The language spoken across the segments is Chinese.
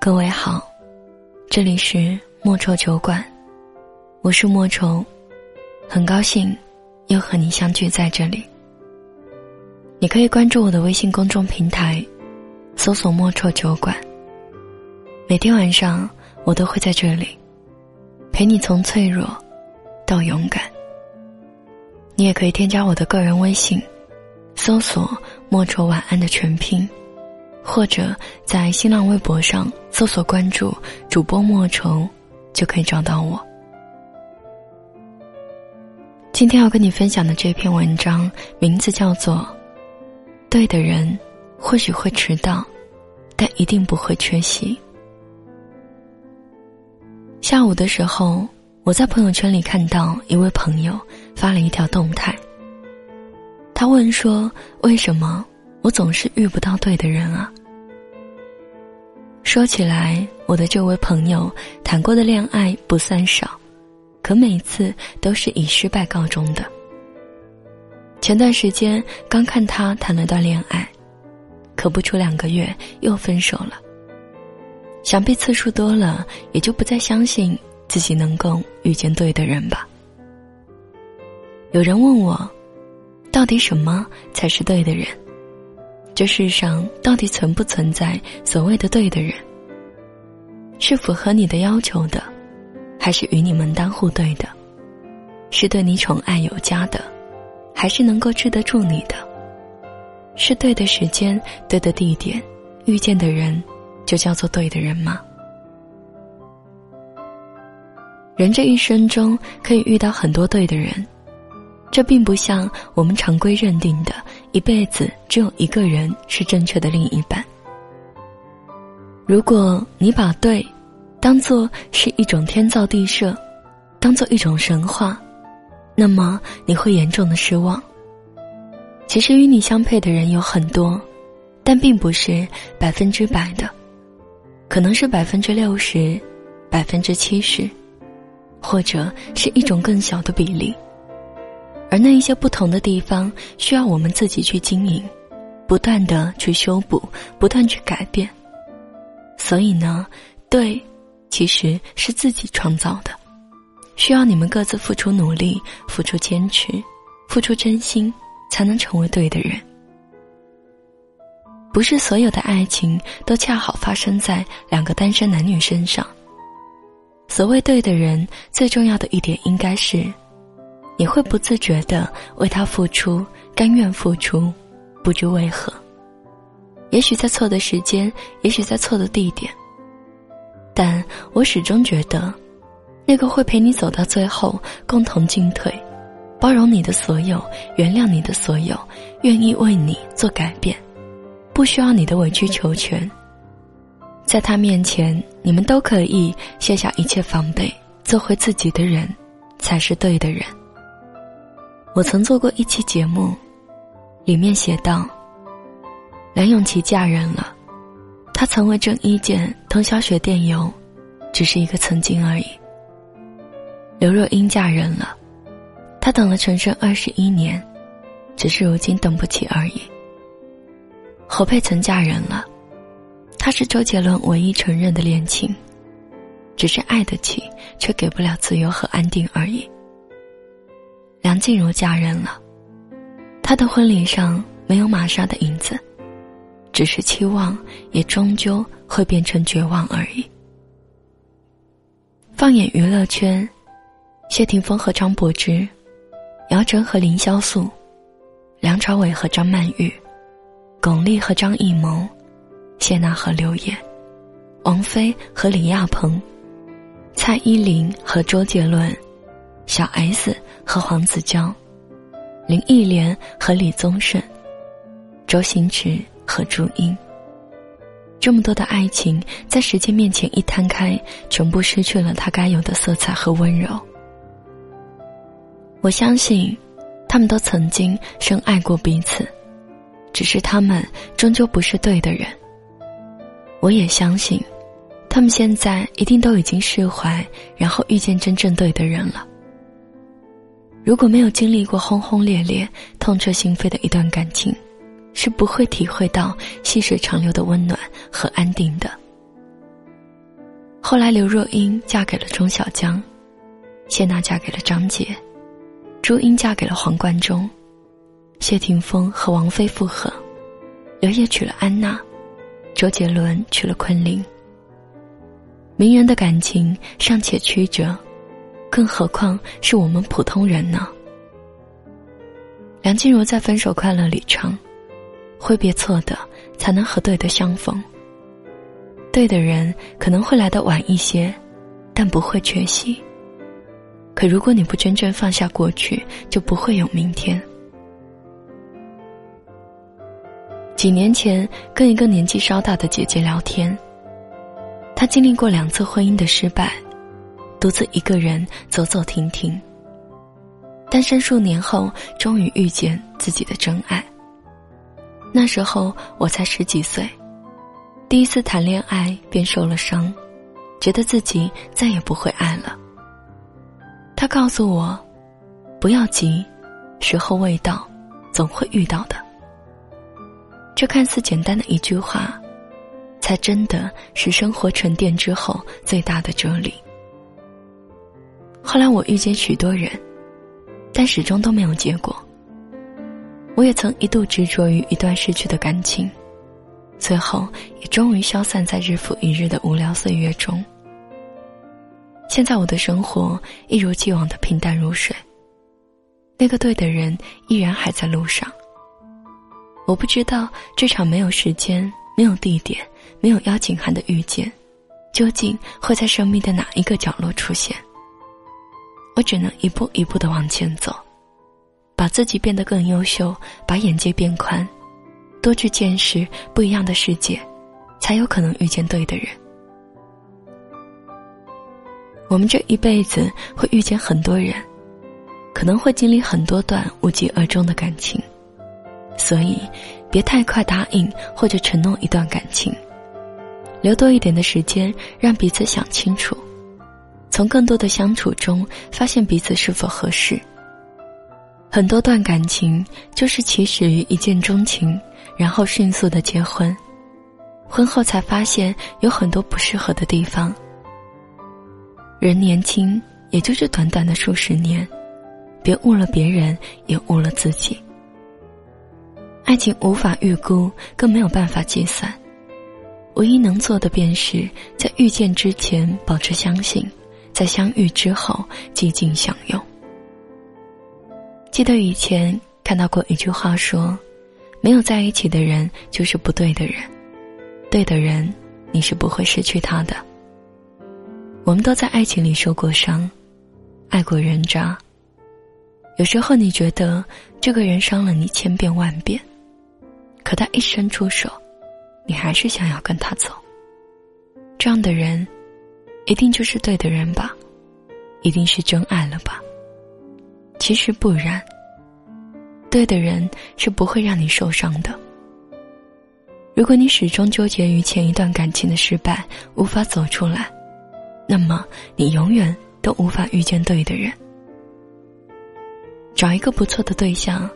各位好，这里是莫愁酒馆，我是莫愁，很高兴又和你相聚在这里。你可以关注我的微信公众平台，搜索“莫愁酒馆”。每天晚上我都会在这里，陪你从脆弱到勇敢。你也可以添加我的个人微信，搜索“莫愁晚安”的全拼。或者在新浪微博上搜索关注主播莫愁，就可以找到我。今天要跟你分享的这篇文章名字叫做《对的人或许会迟到，但一定不会缺席》。下午的时候，我在朋友圈里看到一位朋友发了一条动态，他问说：“为什么我总是遇不到对的人啊？”说起来，我的这位朋友谈过的恋爱不算少，可每次都是以失败告终的。前段时间刚看他谈了段恋爱，可不出两个月又分手了。想必次数多了，也就不再相信自己能够遇见对的人吧。有人问我，到底什么才是对的人？这世上到底存不存在所谓的对的人？是符合你的要求的，还是与你门当户对的？是对你宠爱有加的，还是能够治得住你的？是对的时间、对的地点遇见的人，就叫做对的人吗？人这一生中可以遇到很多对的人。这并不像我们常规认定的，一辈子只有一个人是正确的另一半。如果你把“对”当做是一种天造地设，当做一种神话，那么你会严重的失望。其实与你相配的人有很多，但并不是百分之百的，可能是百分之六十、百分之七十，或者是一种更小的比例。而那一些不同的地方，需要我们自己去经营，不断的去修补，不断去改变。所以呢，对，其实是自己创造的，需要你们各自付出努力，付出坚持，付出真心，才能成为对的人。不是所有的爱情都恰好发生在两个单身男女身上。所谓对的人，最重要的一点应该是。你会不自觉的为他付出，甘愿付出，不知为何。也许在错的时间，也许在错的地点，但我始终觉得，那个会陪你走到最后，共同进退，包容你的所有，原谅你的所有，愿意为你做改变，不需要你的委曲求全，在他面前，你们都可以卸下一切防备，做回自己的人，才是对的人。我曾做过一期节目，里面写道：“梁咏琪嫁人了，她曾为郑伊健通宵学电邮，只是一个曾经而已。刘若英嫁人了，她等了陈升二十一年，只是如今等不起而已。侯佩岑嫁人了，她是周杰伦唯一承认的恋情，只是爱得起，却给不了自由和安定而已。”梁静茹嫁人了，她的婚礼上没有玛莎的影子，只是期望，也终究会变成绝望而已。放眼娱乐圈，谢霆锋和张柏芝，姚晨和林潇肃，梁朝伟和张曼玉，巩俐和张艺谋，谢娜和刘烨，王菲和李亚鹏，蔡依林和周杰伦。小 S 和黄子佼，林忆莲和李宗盛，周星驰和朱茵。这么多的爱情，在时间面前一摊开，全部失去了它该有的色彩和温柔。我相信，他们都曾经深爱过彼此，只是他们终究不是对的人。我也相信，他们现在一定都已经释怀，然后遇见真正对的人了。如果没有经历过轰轰烈烈、痛彻心扉的一段感情，是不会体会到细水长流的温暖和安定的。后来刘若英嫁给了钟小江，谢娜嫁给了张杰，朱茵嫁给了黄贯中，谢霆锋和王菲复合，刘烨娶了安娜，周杰伦娶了昆凌。名人的感情尚且曲折，更何况是我们普通人呢？梁静茹在《分手快乐》里唱：“挥别错的，才能和对的相逢。对的人可能会来的晚一些，但不会缺席。可如果你不真正放下过去，就不会有明天。”几年前，跟一个年纪稍大的姐姐聊天。她经历过两次婚姻的失败，独自一个人走走停停。单身数年后，终于遇见自己的真爱。那时候我才十几岁，第一次谈恋爱便受了伤，觉得自己再也不会爱了。他告诉我，不要急，时候未到，总会遇到的。这看似简单的一句话。才真的是生活沉淀之后最大的哲理。后来我遇见许多人，但始终都没有结果。我也曾一度执着于一段失去的感情，最后也终于消散在日复一日的无聊岁月中。现在我的生活一如既往的平淡如水，那个对的人依然还在路上。我不知道这场没有时间、没有地点。没有邀请函的遇见，究竟会在生命的哪一个角落出现？我只能一步一步的往前走，把自己变得更优秀，把眼界变宽，多去见识不一样的世界，才有可能遇见对的人。我们这一辈子会遇见很多人，可能会经历很多段无疾而终的感情，所以别太快答应或者承诺一段感情。留多一点的时间，让彼此想清楚，从更多的相处中发现彼此是否合适。很多段感情就是起始于一见钟情，然后迅速的结婚，婚后才发现有很多不适合的地方。人年轻，也就是短短的数十年，别误了别人，也误了自己。爱情无法预估，更没有办法计算。唯一能做的，便是在遇见之前保持相信，在相遇之后寂静享用。记得以前看到过一句话说：“没有在一起的人就是不对的人，对的人你是不会失去他的。”我们都在爱情里受过伤，爱过人渣。有时候你觉得这个人伤了你千遍万遍，可他一伸出手。你还是想要跟他走，这样的人，一定就是对的人吧，一定是真爱了吧？其实不然，对的人是不会让你受伤的。如果你始终纠结于前一段感情的失败，无法走出来，那么你永远都无法遇见对的人。找一个不错的对象，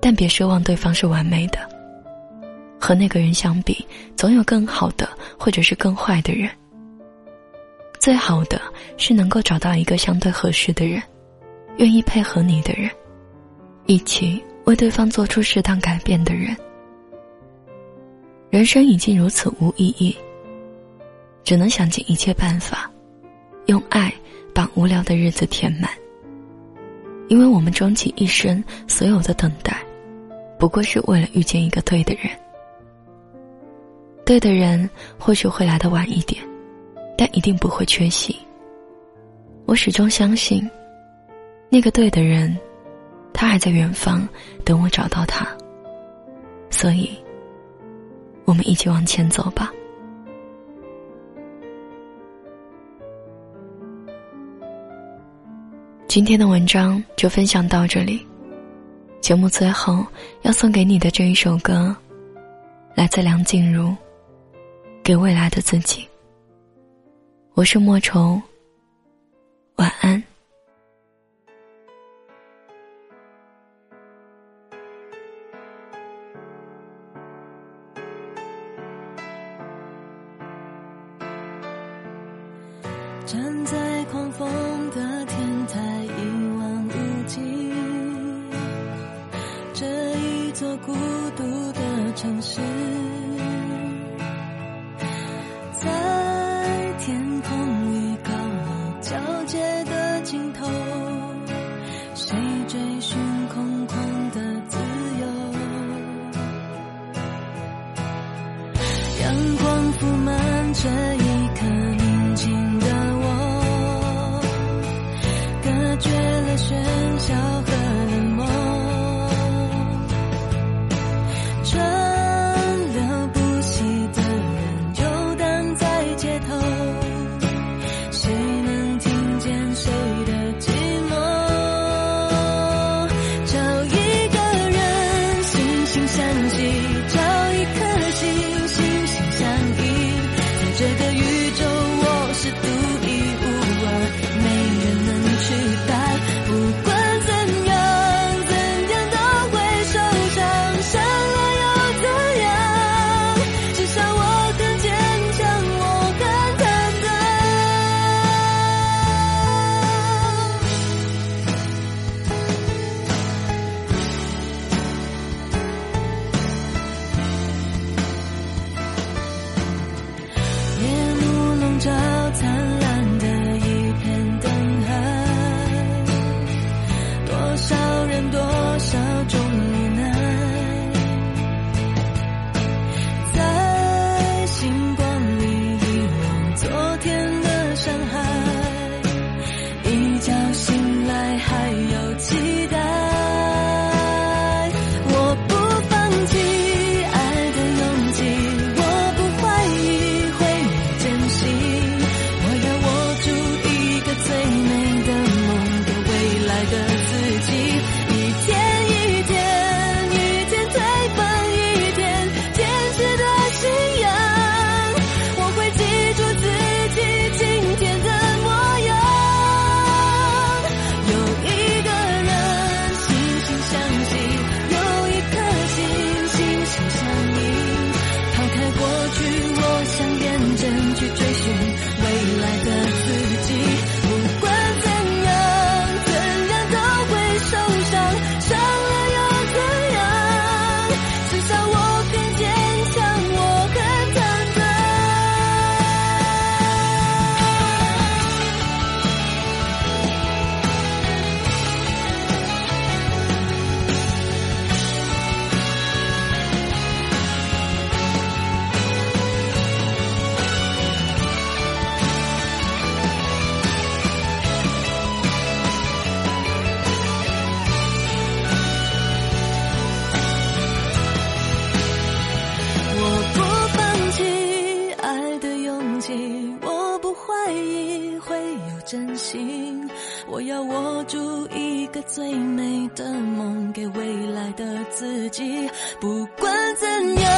但别奢望对方是完美的。和那个人相比，总有更好的，或者是更坏的人。最好的是能够找到一个相对合适的人，愿意配合你的人，一起为对方做出适当改变的人。人生已经如此无意义，只能想尽一切办法，用爱把无聊的日子填满。因为我们终其一生所有的等待，不过是为了遇见一个对的人。对的人或许会来的晚一点，但一定不会缺席。我始终相信，那个对的人，他还在远方等我找到他。所以，我们一起往前走吧。今天的文章就分享到这里。节目最后要送给你的这一首歌，来自梁静茹。给未来的自己。我是莫愁，晚安。站在狂风的天台，一望无际，这一座孤独的城市。找一颗星要握住一个最美的梦，给未来的自己。不管怎样。